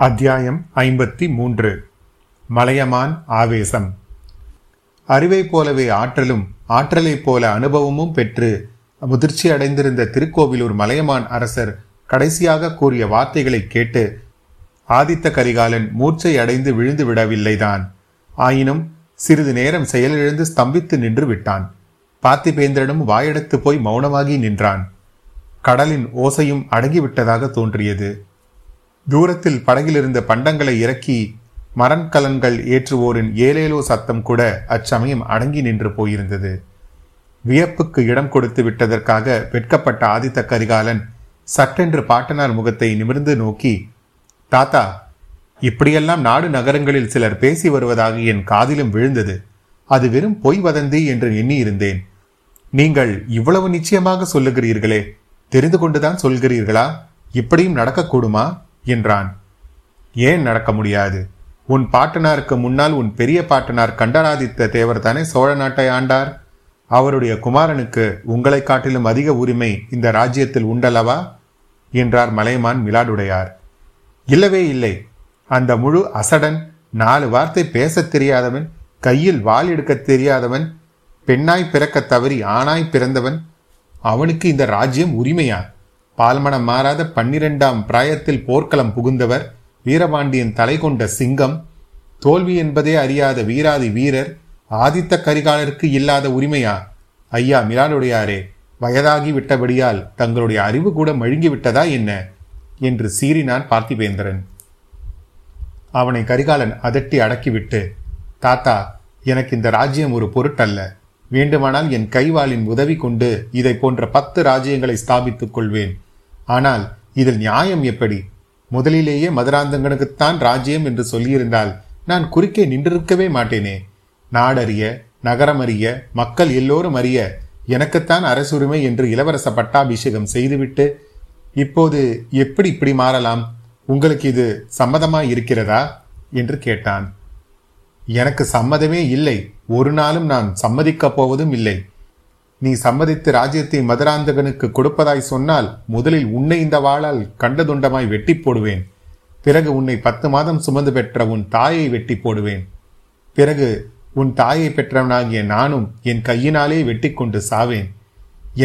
அத்தியாயம் ஐம்பத்தி மூன்று. மலையமான் ஆவேசம். அறிவைப் போலவே ஆற்றலும் ஆற்றலைப் போல அனுபவமும் பெற்று முதிர்ச்சி அடைந்திருந்த திருக்கோவிலூர் மலையமான் அரசர் கடைசியாக கூறிய வார்த்தைகளை கேட்டு ஆதித்த கரிகாலன் மூர்ச்சை அடைந்து விழுந்து விடவில்லைதான். ஆயினும் சிறிது நேரம் செயலிழந்து ஸ்தம்பித்து நின்று விட்டான். பார்த்திபேந்திரனும் வாயெடுத்து போய் மௌனமாகி நின்றான். கடலின் ஓசையும் அடங்கிவிட்டதாக தோன்றியது. தூரத்தில் படகிலிருந்த பண்டங்களை இறக்கி மரண்கலன்கள் ஏற்றுவோரின் ஏலேலோ சத்தம் கூட அச்சமயம் அடங்கி நின்று போயிருந்தது. வியப்புக்கு இடம் கொடுத்து விட்டதற்காக வெட்கப்பட்ட ஆதித்த கரிகாலன் சட்டென்று பாட்டனார் முகத்தை நிமிர்ந்து நோக்கி தாத்தா இப்படியெல்லாம் நாடு நகரங்களில் சிலர் பேசி வருவதாக என் காதிலும் விழுந்தது. அது வெறும் பொய் வதந்தி என்று எண்ணியிருந்தேன். நீங்கள் இவ்வளவு நிச்சயமாக சொல்லுகிறீர்களே தெரிந்து கொண்டுதான் சொல்கிறீர்களா? இப்படியும் நடக்கக்கூடுமா? என்றான். ஏன் நடக்க முடியாது? உன் பாட்டனாருக்கு முன்னால் உன் பெரிய பாட்டனார் கண்டராதித்த தேவர் தானே சோழ நாட்டை ஆண்டார்? அவருடைய குமாரனுக்கு உங்களை காட்டிலும் அதிக உரிமை இந்த ராஜ்யத்தில் உண்டல்லவா? என்றார் மலைமான் மிலாடுடையார். இல்லவே இல்லை. அந்த முழு அசடன் நாலு வார்த்தை பேசத் தெரியாதவன் கையில் வாள் எடுக்க தெரியாதவன் பெண்ணாய் பிறக்க தவறி ஆணாய் பிறந்தவன் அவனுக்கு இந்த ராஜ்யம் உரிமையா? பால்மனம் மாறாத பன்னிரெண்டாம் பிராயத்தில் போர்க்களம் புகுந்தவர் வீரபாண்டியன் தலை கொண்ட சிங்கம் தோல்வி என்பதே அறியாத வீராதி வீரர் ஆதித்த கரிகாலருக்கு இல்லாத உரிமையா? ஐயா மிலாடுடையாரே வயதாகி விட்டபடியால் தங்களுடைய அறிவு கூட மழுங்கி விட்டதா என்ன? என்று சீறினான் பார்த்திபேந்திரன். அவனை கரிகாலன் அதட்டி அடக்கிவிட்டு தாத்தா எனக்கு இந்த ராஜ்யம் ஒரு பொருட்டல்ல. வேண்டுமானால் என் கைவாளின் உதவி கொண்டு இதை போன்ற பத்து ராஜ்யங்களை ஸ்தாபித்துக் கொள்வேன். ஆனால் இதில் நியாயம் எப்படி? முதலிலேயே மதுராந்தகனுக்குத்தான் ராஜ்யம் என்று சொல்லியிருந்தால் நான் குறுக்கே நின்றிருக்கவே மாட்டேனே. நாடறிய நகரமறிய மக்கள் எல்லோரும் அறிய எனக்குத்தான் அரசுரிமை என்று இளவரச பட்டாபிஷேகம் செய்துவிட்டு இப்போது எப்படி இப்படி மாறலாம்? உங்களுக்கு இது சம்மதமாய் இருக்கிறதா? என்று கேட்டான். எனக்கு சம்மதமே இல்லை. ஒரு நாளும் நான் சம்மதிக்கப் போவதும் இல்லை. நீ சம்மதித்து ராஜ்யத்தை மதுராந்தகனுக்கு கொடுப்பதாய் சொன்னால் முதலில் உன்னை இந்த வாளால் கண்டதுண்டமாய் வெட்டி போடுவேன். பிறகு உன்னை பத்து மாதம் சுமந்து பெற்ற உன் தாயை வெட்டி போடுவேன். பிறகு உன் தாயை பெற்றவனாகிய நானும் என் கையினாலே வெட்டி கொண்டு சாவேன்.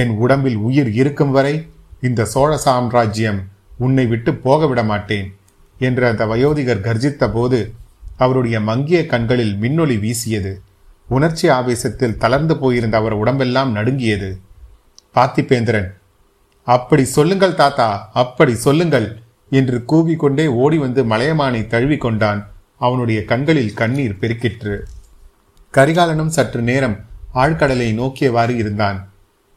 என் உடம்பில் உயிர் இருக்கும் வரை இந்த சோழ சாம்ராஜ்யம் உன்னை விட்டு போக விட மாட்டேன் என்று அந்த வயோதிகர் கர்ஜித்த போது அவருடைய மங்கிய கண்களில் மின்னொளி வீசியது. உணர்ச்சி ஆவேசத்தில் தளர்ந்து போயிருந்த அவர் உடம்பெல்லாம் நடுங்கியது. பார்த்திபேந்திரன் அப்படி சொல்லுங்கள் தாத்தா அப்படி சொல்லுங்கள் என்று கூவிக்கொண்டே ஓடி வந்து மலையமானை தழுவி கொண்டான் அவனுடைய கண்களில் கண்ணீர் பெருக்கிற்று. கரிகாலனும் சற்று நேரம் ஆழ்கடலை நோக்கியவாறு இருந்தான்.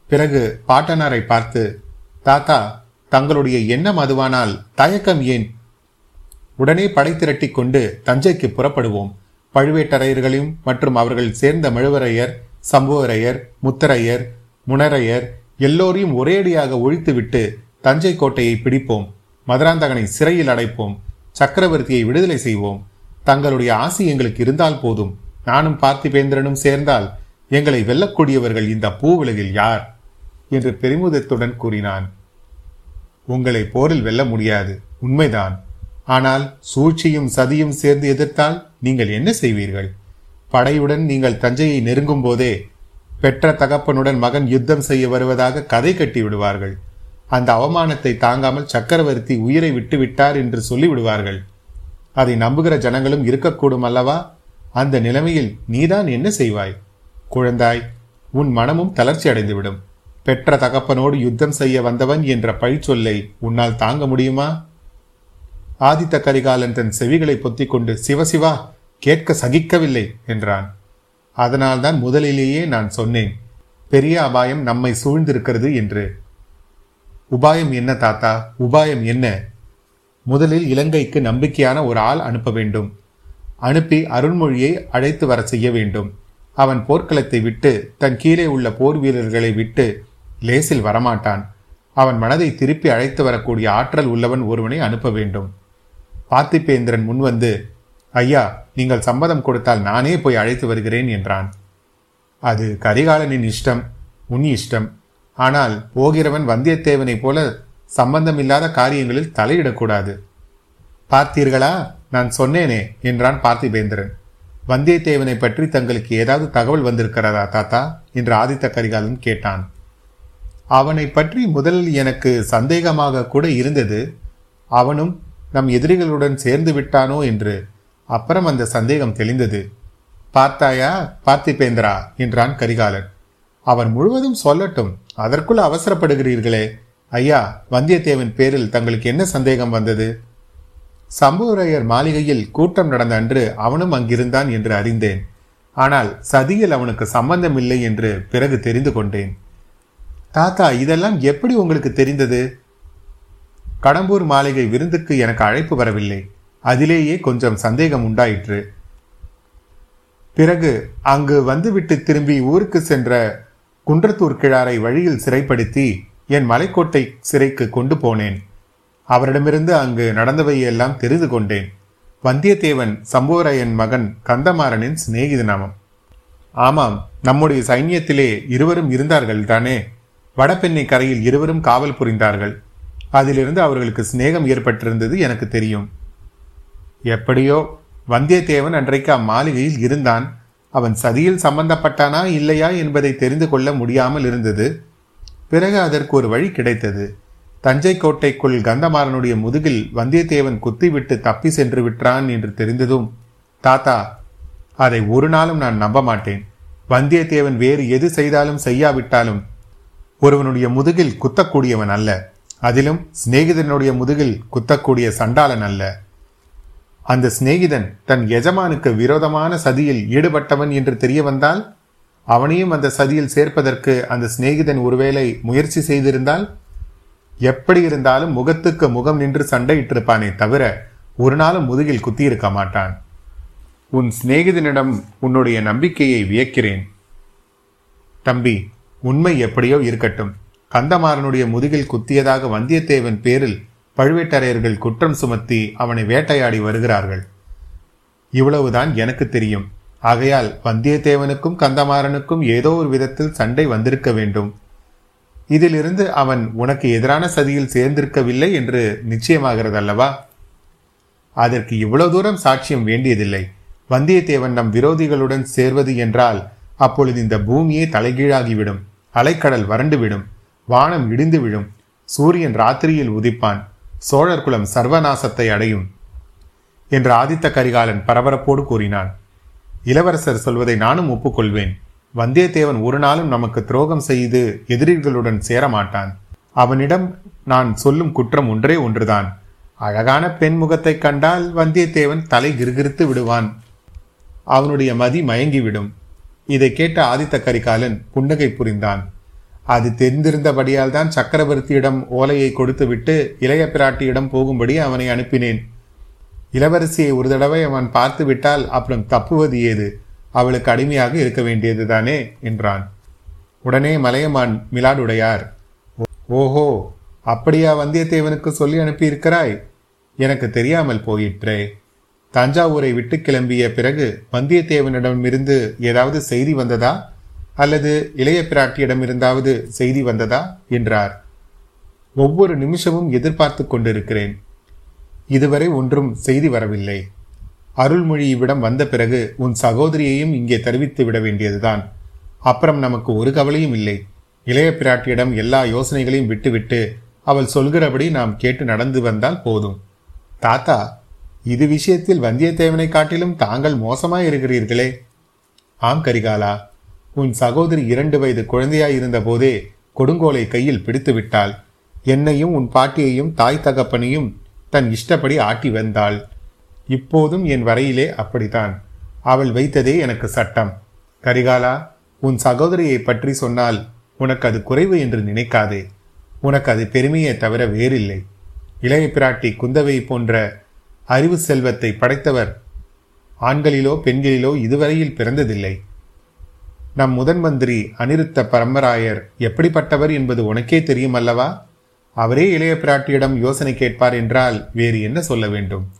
பிறகு பாட்டனாரை பார்த்து தாத்தா தங்களுடைய எண்ணம் அதுவானால் தயக்கம் ஏன்? உடனே படை திரட்டி கொண்டு தஞ்சைக்கு புறப்படுவோம். பழுவேட்டரையர்களையும் மற்றும் அவர்கள் சேர்ந்த மழுவரையர் சம்புவரையர் முத்தரையர் முனரையர் எல்லோரையும் ஒரேடியாக ஒழித்துவிட்டு தஞ்சை கோட்டையை பிடிப்போம். மதுராந்தகனை சிறையில் அடைப்போம். சக்கரவர்த்தியை விடுதலை செய்வோம். தங்களுடைய ஆசி எங்களுக்கு இருந்தால் போதும். நானும் பார்த்திபேந்திரனும் சேர்ந்தால் எங்களை வெல்லக்கூடியவர்கள் இந்த பூவுலகில் யார்? என்று பெருமிதத்துடன் கூறினான். உங்களை போரில் வெல்ல முடியாது. உண்மைதான். ஆனால் சூழ்ச்சியும் சதியும் சேர்ந்து எதிர்த்தால் நீங்கள் என்ன செய்வீர்கள்? படையுடன் நீங்கள் தஞ்சையை நெருங்கும் போதே பெற்ற தகப்பனுடன் மகன் யுத்தம் செய்ய வருவதாக கதை கட்டி விடுவார்கள். அந்த அவமானத்தை தாங்காமல் சக்கரவர்த்தி உயிரை விட்டு விட்டார் என்று சொல்லிவிடுவார்கள் அதை நம்புகிற ஜனங்களும் இருக்கக்கூடும் அல்லவா? அந்த நிலைமையில் நீதான் என்ன செய்வாய்? குழந்தாய் உன் மனமும் தளர்ச்சி அடைந்துவிடும். பெற்ற தகப்பனோடு யுத்தம் செய்ய வந்தவன் என்ற பழிச்சொல்லை உன்னால் தாங்க முடியுமா? ஆதித்த கரிகாலன் தன் செவிகளை பொத்திக் கொண்டு சிவசிவா கேட்க சகிக்கவில்லை என்றான். அதனால்தான் முதலிலேயே நான் சொன்னேன் பெரிய அபாயம் நம்மை சூழ்ந்திருக்கிறது என்று. உபாயம் என்ன தாத்தா? உபாயம் என்ன? முதலில் இலங்கைக்கு நம்பிக்கையான ஒரு ஆள் அனுப்ப வேண்டும். அனுப்பி அருண்மொழியை அழைத்து வர செய்ய வேண்டும். அவன் போர்க்களத்தை விட்டு தன் கீழே உள்ள போர் வீரர்களை விட்டு லேசில் வரமாட்டான். அவன் மனதை திருப்பி அழைத்து வரக்கூடிய ஆற்றல் உள்ளவன் ஒருவனை அனுப்ப வேண்டும். பார்த்திபேந்திரன் முன்வந்து ஐயா நீங்கள் சம்மதம் கொடுத்தால் நானே போய் அழைத்து வருகிறேன் என்றான். அது கரிகாலனின் இஷ்டம் உன் இஷ்டம். ஆனால் போகிறவன் வந்தியத்தேவனைப் போல சம்பந்தமில்லாத காரியங்களில் தலையிடக்கூடாது. பார்த்தீர்களா? நான் சொன்னேனே என்றான் பார்த்திபேந்திரன். வந்தியத்தேவனை பற்றி தங்களுக்கு ஏதாவது தகவல் வந்திருக்கிறதா தாத்தா? என்று ஆதித்த கரிகாலன் கேட்டான். அவனை பற்றி முதலில் எனக்கு சந்தேகமாக கூட இருந்தது. அவனும் நம் எதிரிகளுடன் சேர்ந்து விட்டானோ என்று அப்புறம் அந்த சந்தேகம் தெளிந்தது. பார்த்தாயா பார்த்திபேந்திரா என்றான் கரிகாலன். அவர் முழுவதும் சொல்லட்டும் அதற்குள் அவசரப்படுகிறீர்களே. ஐயா வந்தியத்தேவன் பேரில் தங்களுக்கு என்ன சந்தேகம் வந்தது? சம்புவரையர் மாளிகையில் கூட்டம் நடந்த அன்று அவனும் அங்கிருந்தான் என்று அறிந்தேன். ஆனால் சதியில் அவனுக்கு சம்பந்தம் இல்லை என்று பிறகு தெரிந்து கொண்டேன். தாத்தா இதெல்லாம் எப்படி உங்களுக்கு தெரிந்தது? கடம்பூர் மாளிகை விருந்துக்கு எனக்கு அழைப்பு வரவில்லை. அதிலேயே கொஞ்சம் சந்தேகம் உண்டாயிற்று. பிறகு அங்கு வந்துவிட்டு திரும்பி ஊருக்கு சென்ற குன்றத்தூர் கிழாரை வழியில் சிறைப்படுத்தி என் மலைக்கோட்டை சிறைக்கு கொண்டு போனேன். அவரிடமிருந்து அங்கு நடந்தவையெல்லாம் தெரிந்து கொண்டேன். வந்தியத்தேவன் சம்போரையன் மகன் கந்தமாறனின் சிநேகிதனாமம் ஆமாம் நம்முடைய சைன்யத்திலே இருவரும் இருந்தார்கள் தானே வடபெண்ணை கரையில் இருவரும் காவல் புரிந்தார்கள். அதிலிருந்து அவர்களுக்கு சிநேகம் ஏற்பட்டிருந்தது எனக்கு தெரியும். எப்படியோ வந்தியத்தேவன் அன்றைக்கு அம்மாளிகையில் இருந்தான். அவன் சதியில் சம்பந்தப்பட்டானா இல்லையா என்பதை தெரிந்து கொள்ள முடியாமல் இருந்தது. பிறகு அதற்கு ஒரு வழி கிடைத்தது. தஞ்சை கோட்டைக்குள் கந்தமாறனுடைய முதுகில் வந்தியத்தேவன் குத்திவிட்டு தப்பி சென்று விட்டான் என்று தெரிந்ததும் தாத்தா அதை ஒரு நாளும் நான் நம்ப மாட்டேன். வந்தியத்தேவன் வேறு எது செய்தாலும் செய்யாவிட்டாலும் ஒருவனுடைய முதுகில் குத்தக்கூடியவன் அல்ல. அதிலும் சிநேகிதனுடைய முதுகில் குத்தக்கூடிய சண்டாளன் அல்ல. அந்த சிநேகிதன் தன் எஜமானுக்கு விரோதமான சதியில் ஈடுபட்டவன் என்று தெரிய வந்தால் அவனையும் அந்த சதியில் சேர்ப்பதற்கு அந்த சிநேகிதன் ஒருவேளை முயற்சி செய்திருந்தால் எப்படி இருந்தாலும் முகத்துக்கு முகம் நின்று சண்டையிட்டிருப்பானே தவிர ஒரு நாளும் முதுகில் குத்தியிருக்க மாட்டான். உன் சிநேகிதனிடம் உன்னுடைய நம்பிக்கையை வியக்கிறேன். தம்பி உண்மை எப்படியோ இருக்கட்டும். கந்தமாறனுடைய முதுகில் குத்தியதாக வந்தியத்தேவன் பேரில் பழுவேட்டரையர்கள் குற்றம் சுமத்தி அவனை வேட்டையாடி வருகிறார்கள். இவ்வளவுதான் எனக்கு தெரியும். ஆகையால் வந்தியத்தேவனுக்கும் கந்தமாறனுக்கும் ஏதோ ஒரு விதத்தில் சண்டை வந்திருக்க வேண்டும். இதிலிருந்து அவன் உனக்கு எதிரான சதியில் சேர்ந்திருக்கவில்லை என்று நிச்சயமாகிறது அல்லவா அதற்கு இவ்வளவு தூரம் சாட்சியம் வேண்டியதில்லை. வந்தியத்தேவன் நம் விரோதிகளுடன் சேர்வது என்றால் அப்பொழுது இந்த பூமியே தலைகீழாகிவிடும். அலைக்கடல் வறண்டுவிடும். வானம் இடிந்து விடும் சூரியன் ராத்திரியில் உதிப்பான். சோழர் குலம் சர்வநாசத்தை அடையும். என்று ஆதித்த கரிகாலன் பரபரப்போடு கூறினான். இளவரசர் சொல்வதை நானும் ஒப்புக்கொள்வேன். வந்தியத்தேவன் ஒரு நாளும் நமக்கு துரோகம் செய்து எதிரிகளுடன் சேரமாட்டான். அவனிடம் நான் சொல்லும் குற்றம் ஒன்றே ஒன்றுதான். அழகான பெண் முகத்தை கண்டால் வந்தியத்தேவன் தலை கிருகிருத்து விடுவான். அவனுடைய மதி மயங்கிவிடும். இதை கேட்ட ஆதித்த கரிகாலன் புன்னகை புரிந்தான். அது தெரிந்திருந்தபடியால் தான் சக்கரவர்த்தியிடம் ஓலையை கொடுத்துவிட்டு இளைய பிராட்டியிடம் போகும்படி அவனை அனுப்பினேன். இளவரசியை ஒரு தடவை அவன் பார்த்து விட்டால் அப்புறம் தப்புவது ஏது? அவளுக்கு அடிமையாக இருக்க வேண்டியதுதானே என்றான். உடனே மலையமான் மிலாடுடையார் ஓஹோ அப்படியா வந்தியத்தேவனுக்கு சொல்லி அனுப்பியிருக்கிறாய்? எனக்கு தெரியாமல் போயிற்றே. தஞ்சாவூரை விட்டு கிளம்பிய பிறகு வந்தியத்தேவனிடமிருந்து ஏதாவது செய்தி வந்ததா? அல்லது இளைய பிராட்டியிடமிருந்தாவது செய்தி வந்ததா? என்றார். ஒவ்வொரு நிமிஷமும் எதிர்பார்த்து கொண்டிருக்கிறேன். இதுவரை ஒன்றும் செய்தி வரவில்லை. அருள்மொழி இவ்விடம் வந்த பிறகு உன் சகோதரியையும் இங்கே தெரிவித்து விட வேண்டியதுதான். அப்புறம் நமக்கு ஒரு கவலையும் இல்லை. இளைய பிராட்டியிடம் எல்லா யோசனைகளையும் விட்டுவிட்டு அவள் சொல்கிறபடி நாம் கேட்டு நடந்து வந்தால் போதும். தாத்தா இது விஷயத்தில் வந்தியத்தேவனை காட்டிலும் தாங்கள் மோசமாய் இருக்கிறீர்களே ஆம் கரிகாலா உன் சகோதரி இரண்டு வயது குழந்தையாய் இருந்த போதே கொடுங்கோலை கையில் பிடித்து விட்டாள் என்னையும் உன் பாட்டியையும் தாய் தகப்பனையும் தன் இஷ்டப்படி ஆட்டி வந்தாள். இப்போதும் என் வரையிலே அப்படித்தான். அவள் வைத்ததே எனக்கு சட்டம். கரிகாலா உன் சகோதரியை பற்றி சொன்னால் உனக்கு அது குறைவு என்று நினைக்காதே. உனக்கு அது பெருமையை தவிர வேறில்லை. இளைய பிராட்டி குந்தவை போன்ற அறிவு செல்வத்தை படைத்தவர் ஆண்களிலோ பெண்களிலோ இதுவரையில் பிறந்ததில்லை. நம் முதன் மந்திரி அனிருத்த பரம்பராயர் எப்படிப்பட்டவர் என்பது உனக்கே தெரியும் அல்லவா அவரே இளைய பிராட்டியிடம் யோசனை கேட்பார் என்றால் வேறு என்ன சொல்ல வேண்டும்?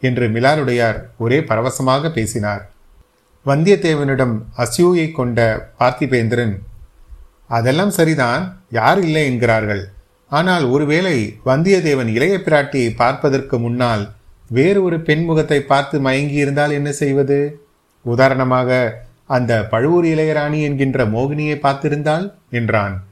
என்று மிலாருடையார் ஒரே பரவசமாக பேசினார். வந்தியத்தேவனிடம் அசூயை கொண்ட பார்த்திபேந்திரன் அதெல்லாம் சரிதான் யார் இல்லை? என்கிறார்கள். ஆனால் ஒருவேளை வந்தியத்தேவன் இளைய பிராட்டியை பார்ப்பதற்கு முன்னால் வேறு ஒரு பெண் முகத்தை பார்த்து மயங்கி இருந்தால் என்ன செய்வது? உதாரணமாக அந்த பழுவூர் இளையராணி என்கின்ற மோகினியை பார்த்திருந்தால்? என்றான்.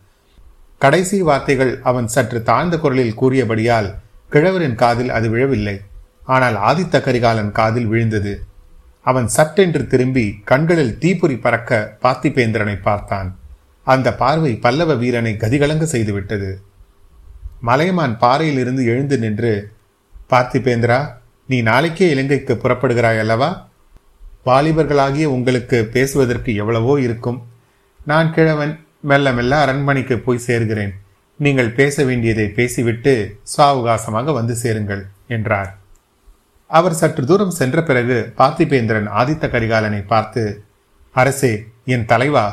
கடைசி வார்த்தைகள் அவன் சற்று தாழ்ந்த குரலில் கூறியபடியால் கிழவரின் காதில் அது விழவில்லை. ஆனால் ஆதித்த கரிகாலன் காதில் விழுந்தது. அவன் சட்டென்று திரும்பி கண்களில் தீப்பொறி பறக்க பார்த்திபேந்திரனை பார்த்தான். அந்த பார்வை பல்லவ வீரனை கதிகலங்க செய்துவிட்டது. மலையமான் பாறையிலிருந்து எழுந்து நின்று பார்த்திபேந்திரா நீ நாளைக்கே இலங்கைக்கு புறப்படுகிறாய் அல்லவா? வாலிபர்களாகிய உங்களுக்கு பேசுவதற்கு எவ்வளவோ இருக்கும். நான் கிழவன் மெல்ல மெல்ல அரண்மனைக்கு போய் சேர்கிறேன். நீங்கள் பேச வேண்டியதை பேசிவிட்டு சாவகாசமாக வந்து சேருங்கள் என்றார். அவர் சற்று தூரம் சென்ற பிறகு பார்த்திபேந்திரன் ஆதித்த கரிகாலனை பார்த்து அரசே என் தலைவா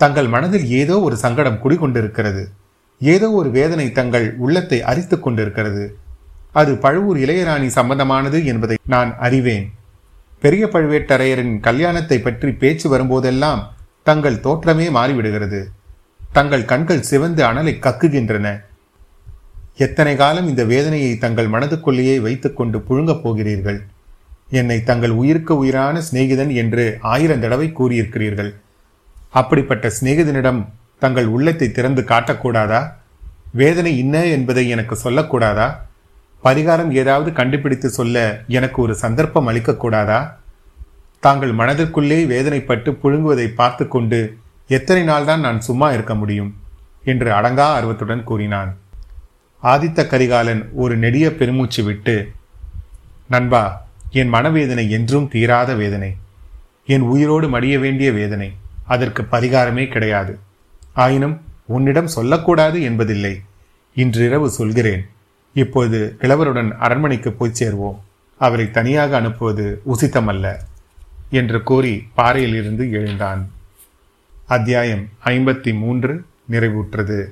தங்கள் மனதில் ஏதோ ஒரு சங்கடம் குடிகொண்டிருக்கிறது. ஏதோ ஒரு வேதனை தங்கள் உள்ளத்தை அரித்து கொண்டிருக்கிறது. அது பழுவூர் இளையராணி சம்பந்தமானது என்பதை நான் அறிவேன். பெரிய பழுவேட்டரையரின் கல்யாணத்தை பற்றி பேச்சு வரும்போதெல்லாம் தங்கள் தோற்றமே மாறிவிடுகிறது. தங்கள் கண்கள் சிவந்து அனலை கக்குகின்றன. எத்தனை காலம் இந்த வேதனையை தங்கள் மனதுக்குள்ளேயே வைத்துக்கொண்டு புழுங்கப் போகிறீர்கள்? என்னை தங்கள் உயிருக்கு உயிரான சிநேகிதன் என்று ஆயிரம் தடவை கூறியிருக்கிறீர்கள். அப்படிப்பட்ட சிநேகிதனிடம் தங்கள் உள்ளத்தை திறந்து காட்டக்கூடாதா? வேதனை என்ன என்பதை எனக்கு சொல்லக்கூடாதா? பரிகாரம் ஏதாவது கண்டுபிடித்து சொல்ல எனக்கு ஒரு சந்தர்ப்பம் அளிக்கக்கூடாதா? தாங்கள் மனதிற்குள்ளே வேதனைப்பட்டு புழுங்குவதை பார்த்து கொண்டு எத்தனை நாள்தான் நான் சும்மா இருக்க முடியும்? என்று அடங்கா ஆர்வத்துடன் கூறினான். ஆதித்த கரிகாலன் ஒரு நெடிய பெருமூச்சு விட்டு நண்பா என் மனவேதனை என்றும் தீராத வேதனை. என் உயிரோடு மடிய வேண்டிய வேதனை. அதற்கு பரிகாரமே கிடையாது. ஆயினும் உன்னிடம் சொல்லக்கூடாது என்பதில்லை. இன்றிரவு சொல்கிறேன். இப்போது கிழவருடன் அரண்மனைக்கு போய் சேர்வோம். அவரை தனியாக அனுப்புவது உசித்தமல்ல என்று கூறி பாறையில் இருந்து எழுந்தான். அத்தியாயம் ஐம்பத்தி மூன்று நிறைவுற்றது.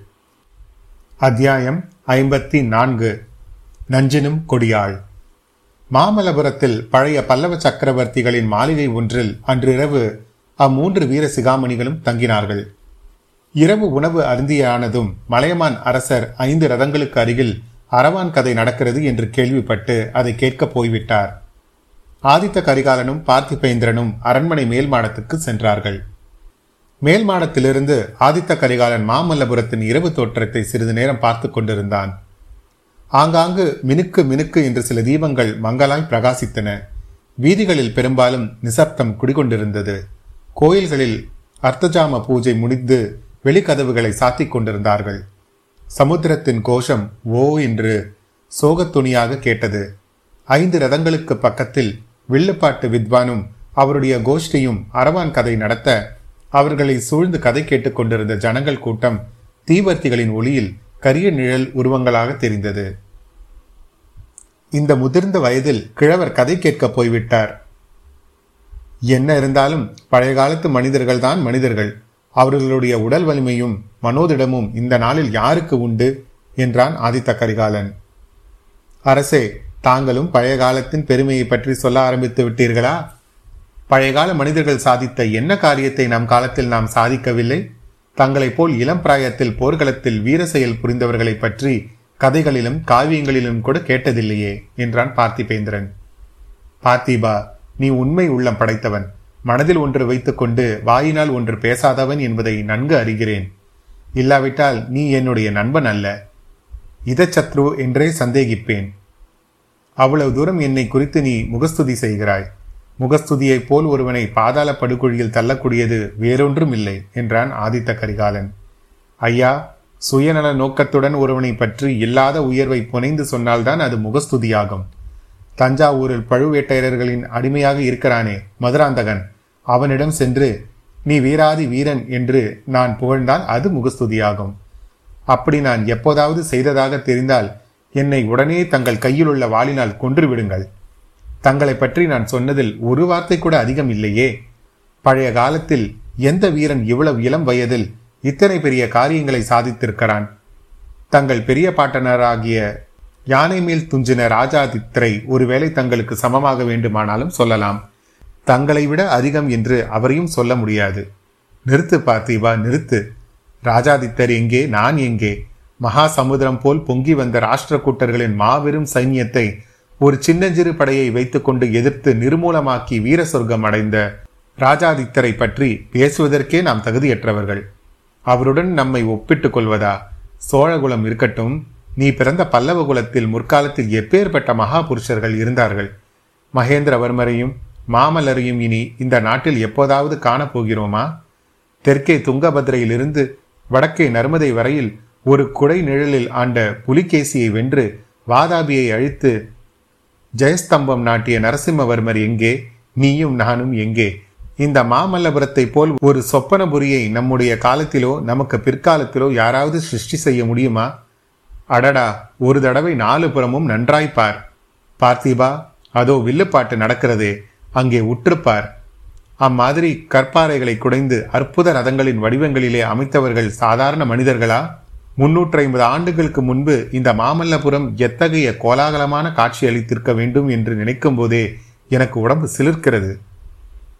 அத்தியாயம் ஐம்பத்தி நான்கு நஞ்சினும் கொடியாள். மாமல்லபுரத்தில் பழைய பல்லவ சக்கரவர்த்திகளின் மாளிகை ஒன்றில் அன்றிரவு அம்மூன்று வீர சிகாமணிகளும் தங்கினார்கள். இரவு உணவு அருந்தியானதும் மலையமான் அரசர் ஐந்து ரதங்களுக்கு அருகில் அரவான் கதை நடக்கிறது என்று கேள்விப்பட்டு அதை கேட்கப் போய்விட்டார். ஆதித்த கரிகாலனும் பார்த்திபேந்திரனும் அரண்மனை மேல் மாடத்துக்கு சென்றார்கள். மேல் மாடத்திலிருந்து ஆதித்த கரிகாலன் மாமல்லபுரத்தின் இரவு தோற்றத்தை சிறிது நேரம் பார்த்து கொண்டிருந்தான். ஆங்காங்கு மினுக்கு மினுக்கு என்று சில தீபங்கள் மங்களாய் பிரகாசித்தன. வீதிகளில் பெரும்பாலும் நிசப்தம் குடிகொண்டிருந்தது. கோயில்களில் அர்த்தஜாம பூஜை முடிந்து வெளிக்கதவுகளை சாத்திக் கொண்டிருந்தார்கள். சமுத்திரத்தின் கோஷம் ஓ என்று சோகத்துணியாக கேட்டது. ஐந்து ரதங்களுக்கு பக்கத்தில் வில்லுப்பாட்டு வித்வானும் அவருடைய கோஷ்டியும் அரவான் கதை நடத்த அவர்களை சூழ்ந்து கதை கேட்டுக்கொண்டிருந்த ஜனங்கள் கூட்டம் தீவர்த்திகளின் ஒளியில் கரிய நிழல் உருவங்களாக தெரிந்தது. இந்த முதிர்ந்த வயதில் கிழவர் கதை கேட்க போய்விட்டார். என்ன இருந்தாலும் பழைய காலத்து மனிதர்கள் தான் மனிதர்கள். அவர்களுடைய உடல் வலிமையும் மனோதிடமும் இந்த நாளில் யாருக்கு உண்டு? என்றான் ஆதித்த கரிகாலன். அரசே தாங்களும் பழைய காலத்தின் பெருமையை பற்றி சொல்ல ஆரம்பித்து விட்டீர்களா? பழையகால மனிதர்கள் சாதித்த என்ன காரியத்தை நம் காலத்தில் நாம் சாதிக்கவில்லை? தங்களைப் போல் இளம் பிராயத்தில் போர்க்களத்தில் வீர செயல் புரிந்தவர்களை பற்றி கதைகளிலும் காவியங்களிலும் கூட கேட்டதில்லையே என்றான் பார்த்திபேந்திரன். பார்த்திபா நீ உண்மை உள்ளம் படைத்தவன். மனதில் ஒன்று வைத்துக்கொண்டு வாயினால் ஒன்று பேசாதவன் என்பதை நன்கு அறிகிறேன். இல்லாவிட்டால் நீ என்னுடைய நண்பன் அல்ல. இதச்சத்ரு என்றே சந்தேகிப்பேன். அவ்வளவு தூரம் என்னை குறித்து நீ முகஸ்துதி செய்கிறாய். முகஸ்துதியைப் போல் ஒருவனை பாதாள படுகொழியில் தள்ளக்கூடியது வேறொன்றும் இல்லை என்றான் ஆதித்த கரிகாலன். ஐயா சுயநல நோக்கத்துடன் ஒருவனை பற்றி இல்லாத உயர்வை புனைந்து சொன்னால்தான் அது முகஸ்துதியாகும். தஞ்சாவூரில் பழுவேட்டையர்களின் அடிமையாக இருக்கிறானே மதுராந்தகன். அவனிடம் சென்று நீ வீராதி வீரன் என்று நான் புகழ்ந்தால் அது முகஸ்துதியாகும். அப்படி நான் எப்போதாவது செய்ததாக தெரிந்தால் என்னை உடனே தங்கள் கையில் உள்ள வாளினால் கொன்று விடுங்கள் தங்களை பற்றி நான் சொன்னதில் ஒரு வார்த்தை கூட அதிகம் இல்லையே. பழைய காலத்தில் எந்த வீரன் இவ்வளவு இளம் வயதில் இத்தனை பெரிய காரியங்களை சாதித்திருக்கிறான்? தங்கள் பெரிய பாட்டனராகிய யானை மேல் துஞ்சின ராஜாதித்தரை ஒருவேளை தங்களுக்கு சமமாக வேண்டுமானாலும் சொல்லலாம். தங்களை விட அதிகம் என்று அவரையும் சொல்ல முடியாது. நிறுத்து பார்த்திபா நிறுத்து. ராஜாதித்தர் எங்கே நான் எங்கே? மகா சமுதிரம் போல் பொங்கி வந்த ராஷ்டிர கூட்டர்களின் மாபெரும் சைன்யத்தை ஒரு சின்னஞ்சிறு படையை வைத்துக்கொண்டு எதிர்த்து நிர்மூலமாக்கி வீர சொர்க்கம் அடைந்த ராஜாதித்தரை பற்றி பேசுவதற்கே நாம் தகுதியற்றவர்கள். அவருடன் நம்மை ஒப்பிட்டுக் கொள்வதா? சோழகுலம் இருக்கட்டும். நீ பிறந்த பல்லவ குலத்தில் முற்காலத்தில் எப்பேற்பட்ட மகா புருஷர்கள் இருந்தார்கள்? மகேந்திரவர்மரையும் மாமல்லரையும் இனி இந்த நாட்டில் எப்போதாவது காணப்போகிறோமா? தெற்கே துங்கபத்ரையிலிருந்து வடக்கே நர்மதை வரையில் ஒரு குடை நிழலில் ஆண்ட புலிகேசியை வென்று வாதாபியை அழித்து ஜெயஸ்தம்பம் நாட்டிய நரசிம்மவர்மர் எங்கே? நீயும் நானும் எங்கே? இந்த மாமல்லபுரத்தை போல் ஒரு சொப்பனபுரியை நம்முடைய காலத்திலோ நமக்கு பிற்காலத்திலோ யாராவது சிருஷ்டி செய்ய முடியுமா? அடடா ஒரு தடவை நாலு புறமும் நன்றாய்ப்பார் பார்த்திபா அதோ வில்லுப்பாட்டு நடக்கிறதே. அங்கே உற்றுப்பார் அம்மாதிரி கற்பாறைகளை குடைந்து அற்புத ரதங்களின் வடிவங்களிலே அமைத்தவர்கள் சாதாரண மனிதர்களா? முன்னூற்றி ஐம்பது ஆண்டுகளுக்கு முன்பு இந்த மாமல்லபுரம் எத்தகைய கோலாகலமான காட்சி அளித்திருக்க வேண்டும் என்று நினைக்கும் போதே எனக்கு உடம்பு சிலிர்க்கிறது.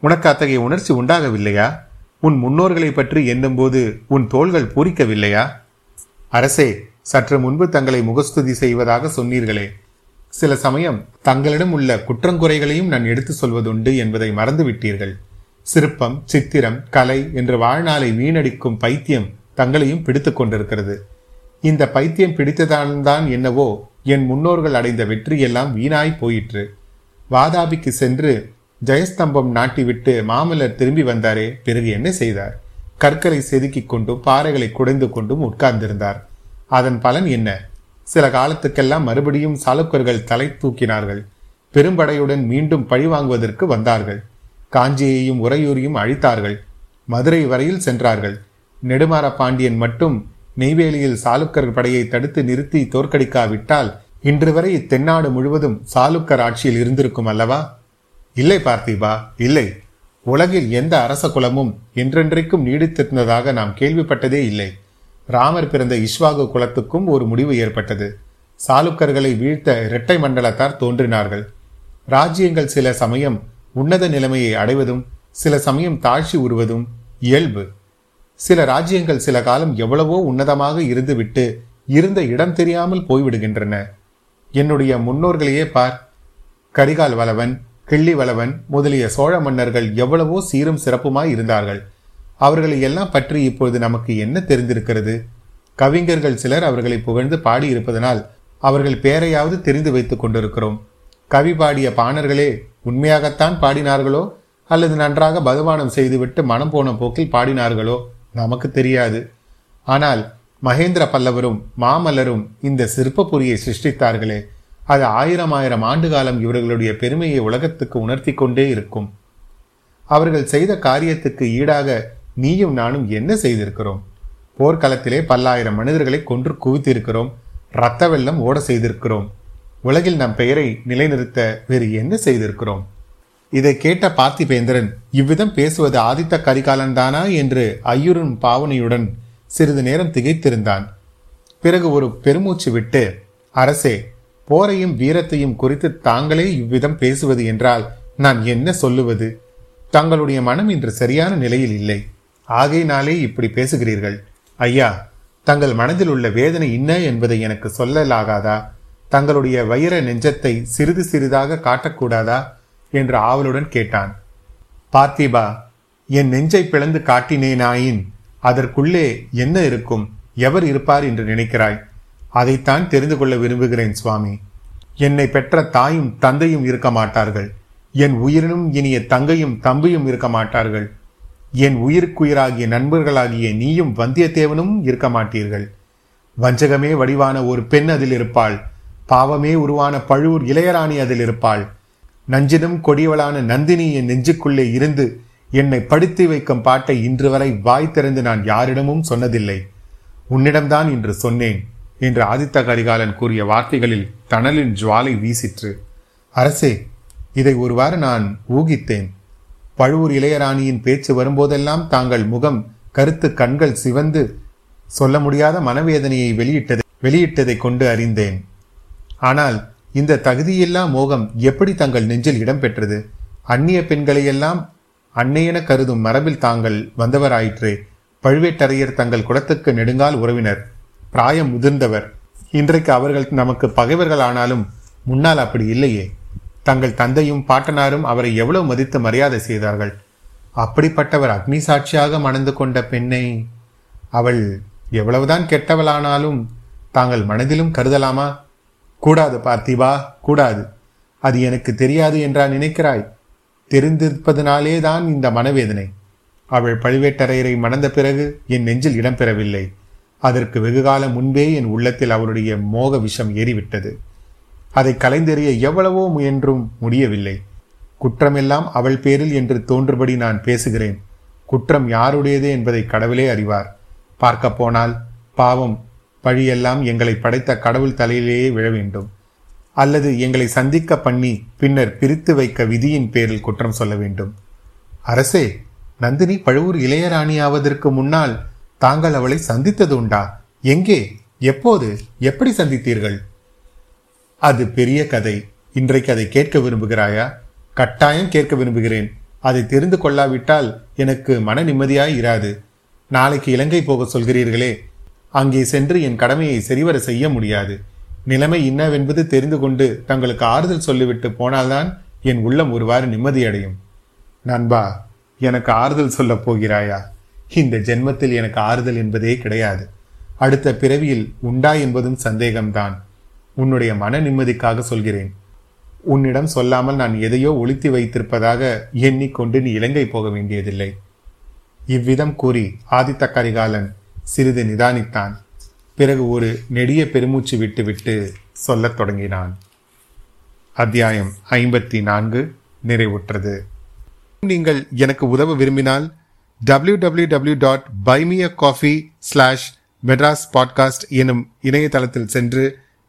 உனக்கு அத்தகைய உணர்ச்சி உண்டாகவில்லையா? உன் முன்னோர்களை பற்றி எண்ணும்போது உன் தோள்கள் பூரிக்கவில்லையா? அரசே சற்று முன்பு தங்களை முகஸ்துதி செய்வதாக சொன்னீர்களே. சில சமயம் தங்களிடம் உள்ள குற்றங்குறைகளையும் நான் எடுத்து சொல்வதுண்டு என்பதை மறந்துவிட்டீர்கள். சிற்பம் சித்திரம் கலை என்று வாழ்நாளை வீணடிக்கும் பைத்தியம் தங்களையும் பிடித்து கொண்டிருக்கிறது. இந்த பைத்தியம் பிடித்ததால்தான் என்னவோ என் முன்னோர்கள் அடைந்த வெற்றியெல்லாம் வீணாய் போயிற்று. வாதாபிக்கு சென்று ஜெயஸ்தம்பம் நாட்டிவிட்டு மாமல்லர் திரும்பி வந்தாரே பிறகு என்ன செய்தார்? கற்களை செதுக்கிக் கொண்டும் பாறைகளை குடைந்து கொண்டும் உட்கார்ந்திருந்தார். அதன் பலன் என்ன? சில காலத்துக்கெல்லாம் மறுபடியும் சாளுக்கர்கள் தலை தூக்கினார்கள். பெரும்படையுடன் மீண்டும் பழிவாங்குவதற்கு வந்தார்கள். காஞ்சியையும் உறையூரையும் அழித்தார்கள். மதுரை வரையில் சென்றார்கள். நெடுமாற பாண்டியன் மட்டும் நெய்வேலியில் சாளுக்கர் படையை தடுத்து நிறுத்தி தோற்கடிக்காவிட்டால் இன்று வரை தென்னாடு முழுவதும் சாளுக்கர் ஆட்சியில் இருந்திருக்கும் அல்லவா? இல்லை பார்த்திபா இல்லை. உலகில் எந்த அரச குலமும் என்றென்றைக்கும் நீடித்திருந்ததாக நாம் கேள்விப்பட்டதே இல்லை. ராமர் பிறந்த இஸ்வாகு குலத்துக்கும் ஒரு முடிவு ஏற்பட்டது. சாளுக்கர்களை வீழ்த்த இரட்டை மண்டலத்தார் தோன்றினார்கள். ராஜ்யங்கள் சில சமயம் உன்னத நிலைமையை அடைவதும் சில சமயம் தாழ்ச்சி உருவதும் இயல்பு. சில ராஜ்யங்கள் சில காலம் எவ்வளவோ உன்னதமாக இருந்துவிட்டு இருந்த இடம் தெரியாமல் போய்விடுகின்றன. என்னுடைய முன்னோர்களையே பார். கரிகால் வளவன் கிள்ளி வளவன் முதலிய சோழ மன்னர்கள் எவ்வளவோ சீரும் சிறப்புமாய் இருந்தார்கள். அவர்களை எல்லாம் பற்றி இப்பொழுது நமக்கு என்ன தெரிந்திருக்கிறது? கவிஞர்கள் சிலர் அவர்களை புகழ்ந்து பாடியிருப்பதனால் அவர்கள் பேரையாவது தெரிந்து வைத்துக் கொண்டிருக்கிறோம். கவி பாடிய பாணர்களே உண்மையாகத்தான் பாடினார்களோ? அல்லது நன்றாக பதுவானம் செய்துவிட்டு மனம் போன போக்கில் பாடினார்களோ? நமக்கு தெரியாது. ஆனால் மகேந்திர பல்லவரும் மாமல்லரும் இந்த சிற்பப்புரியை சிருஷ்டித்தார்களே. அது ஆயிரம் ஆயிரம் ஆண்டு காலம் இவர்களுடைய பெருமையை உலகத்துக்கு உணர்த்தி கொண்டே இருக்கும். அவர்கள் செய்த காரியத்துக்கு ஈடாக நீயும் நானும் என்ன செய்திருக்கிறோம்? போர்க்களத்திலே பல்லாயிரம் மனிதர்களை கொன்று குவித்திருக்கிறோம். இரத்த வெள்ளம் ஓட செய்திருக்கிறோம். உலகில் நம் பெயரை நிலைநிறுத்த வேறு என்ன செய்திருக்கிறோம்? இதை கேட்ட பார்த்திபேந்திரன் இவ்விதம் பேசுவது ஆதித்த கரிகாலன் தானா என்று ஐயுறும் பாவனையுடன் சிறிது நேரம் திகைத்திருந்தான். பிறகு ஒரு பெருமூச்சு விட்டு அரசே போரையும் வீரத்தையும் குறித்து தாங்களே இவ்விதம் பேசுவது என்றால் நான் என்ன சொல்லுவது? தங்களுடைய மனம் இன்று சரியான நிலையில் இல்லை. ஆகையினாலே இப்படி பேசுகிறீர்கள். ஐயா தங்கள் மனதில் உள்ள வேதனை என்ன என்பதை எனக்கு சொல்லலாகாதா? தங்களுடைய வைர நெஞ்சத்தை சிறிது சிறிதாக காட்டக்கூடாதா? என்று ஆவலுடன் கேட்டான். பார்த்திபா என் நெஞ்சை பிளந்து காட்டினேனாயின் அதற்குள்ளே என்ன இருக்கும்? எவர் இருப்பார் என்று நினைக்கிறாய்? அதைத்தான் தெரிந்து கொள்ள விரும்புகிறேன் சுவாமி. என்னை பெற்ற தாயும் தந்தையும் இருக்க மாட்டார்கள். என் உயிரினும் இனிய தங்கையும் தம்பியும் இருக்க மாட்டார்கள். என் உயிருக்குயிராகிய நண்பர்களாகிய நீயும் வந்தியத்தேவனும் இருக்க மாட்டீர்கள் வஞ்சகமே வடிவான ஒரு பெண் அதில் இருப்பாள். பாவமே உருவான பழுவூர் இளையராணி அதில் இருப்பாள். நஞ்சினும் கொடியவளான நந்தினி என் நெஞ்சுக்குள்ளே இருந்து என்னை படுத்தி வைக்கும் பாட்டை இன்று வரை வாய் திறந்து நான் யாரிடமும் சொன்னதில்லை. உன்னிடம்தான் இன்று சொன்னேன் என்று ஆதித்த கரிகாலன் கூறிய வார்த்தைகளில் தணலின் ஜுவாலை வீசிற்று. அரசே இதை ஒருவாறு நான் ஊகித்தேன். பழுவூர் இளையராணியின் பேச்சு வரும்போதெல்லாம் தாங்கள் முகம் கருத்து கண்கள் சிவந்து சொல்ல முடியாத மனவேதனையை வெளியிட்டதை வெளியிட்டதை கொண்டு அறிந்தேன். ஆனால் இந்த தகுதியில்லா மோகம் எப்படி தங்கள் நெஞ்சில் இடம்பெற்றது அந்நிய பெண்களையெல்லாம் அன்னையென கருதும் மரபில் தாங்கள் வந்தவராயிற்றே பழுவேட்டரையர் தங்கள் குடத்துக்கு நெடுங்கால் உறவினர் பிராயம் முதிர்ந்தவர். இன்றைக்கு அவர்கள் நமக்கு பகைவர்கள் ஆனாலும் முன்னால் அப்படி இல்லையே. தங்கள் தந்தையும் பாட்டனாரும் அவரை எவ்வளவு மதித்து மரியாதை செய்தார்கள்? அப்படிப்பட்டவர் அக்னி சாட்சியாக மணந்து கொண்ட பெண்ணை அவள் எவ்வளவுதான் கெட்டவளானாலும் தாங்கள் மனதிலும் கருதலாமா? கூடாது பார்த்திபா கூடாது. அது எனக்கு தெரியாது என்றா நினைக்கிறாய்? தெரிந்திருப்பதனாலே தான் இந்த மனவேதனை. அவள் பழுவேட்டரையரை மணந்த பிறகு என் நெஞ்சில் இடம்பெறவில்லை. அதற்கு வெகுகாலம் முன்பே என் உள்ளத்தில் அவருடைய மோக விஷம் ஏறிவிட்டது. அதை கலைந்தெறிய எவ்வளவோ முயன்றும் முடியவில்லை. குற்றமெல்லாம் அவள் பேரில் என்று தோன்றுபடி நான் பேசுகிறேன். குற்றம் யாருடையது என்பதை கடவுளே அறிவார். பார்க்க போனால் பாவம் பழியெல்லாம் எங்களை படைத்த கடவுள் தலையிலேயே விழ வேண்டும். அல்லது எங்களை சந்திக்க பண்ணி பின்னர் பிரித்து வைக்க விதியின் பேரில் குற்றம் சொல்ல வேண்டும். அரசே நந்தினி பழுவூர் இளையராணியாவதற்கு முன்னால் தாங்கள் அவளை சந்தித்தது உண்டா? எங்கே? எப்போது? எப்படி சந்தித்தீர்கள்? அது பெரிய கதை. இன்றைக்கு அதை கேட்க விரும்புகிறாயா? கட்டாயம் கேட்க விரும்புகிறேன். அதை தெரிந்து கொள்ளாவிட்டால் எனக்கு மன நிம்மதியாய் இராது. நாளைக்கு இலங்கை போக சொல்கிறீர்களே. அங்கே சென்று என் கடமையை சரிவர செய்ய முடியாது. நிலைமை இன்னவென்பது தெரிந்து கொண்டு தங்களுக்கு ஆறுதல் சொல்லிவிட்டு போனால்தான் என் உள்ளம் ஒருவாறு நிம்மதியடையும். நண்பா எனக்கு ஆறுதல் சொல்லப் போகிறாயா? இந்த ஜென்மத்தில் எனக்கு ஆறுதல் என்பதே கிடையாது. அடுத்த பிறவியில் உண்டா என்பதும் சந்தேகம்தான். உன்னுடைய மன நிம்மதிக்காக சொல்கிறேன். உன்னிடம் சொல்லாமல் நான் எதையோ ஒழித்து வைத்திருப்பதாக எண்ணிக்கொண்டு நீ இலங்கை போக வேண்டியதில்லை. இவ்விதம் கூறி ஆதித்த கரிகாலன் சிறிது நிதானித்தான். பிறகு ஒரு நெடிய பெருமூச்சு விட்டுவிட்டு சொல்லத் தொடங்கினான். அத்தியாயம் ஐம்பத்தி நான்கு நிறைவுற்றது. நீங்கள் எனக்கு உதவ விரும்பினால் W W W dot buy me a coffee slash Madras podcast எனும் இணையதளத்தில் சென்று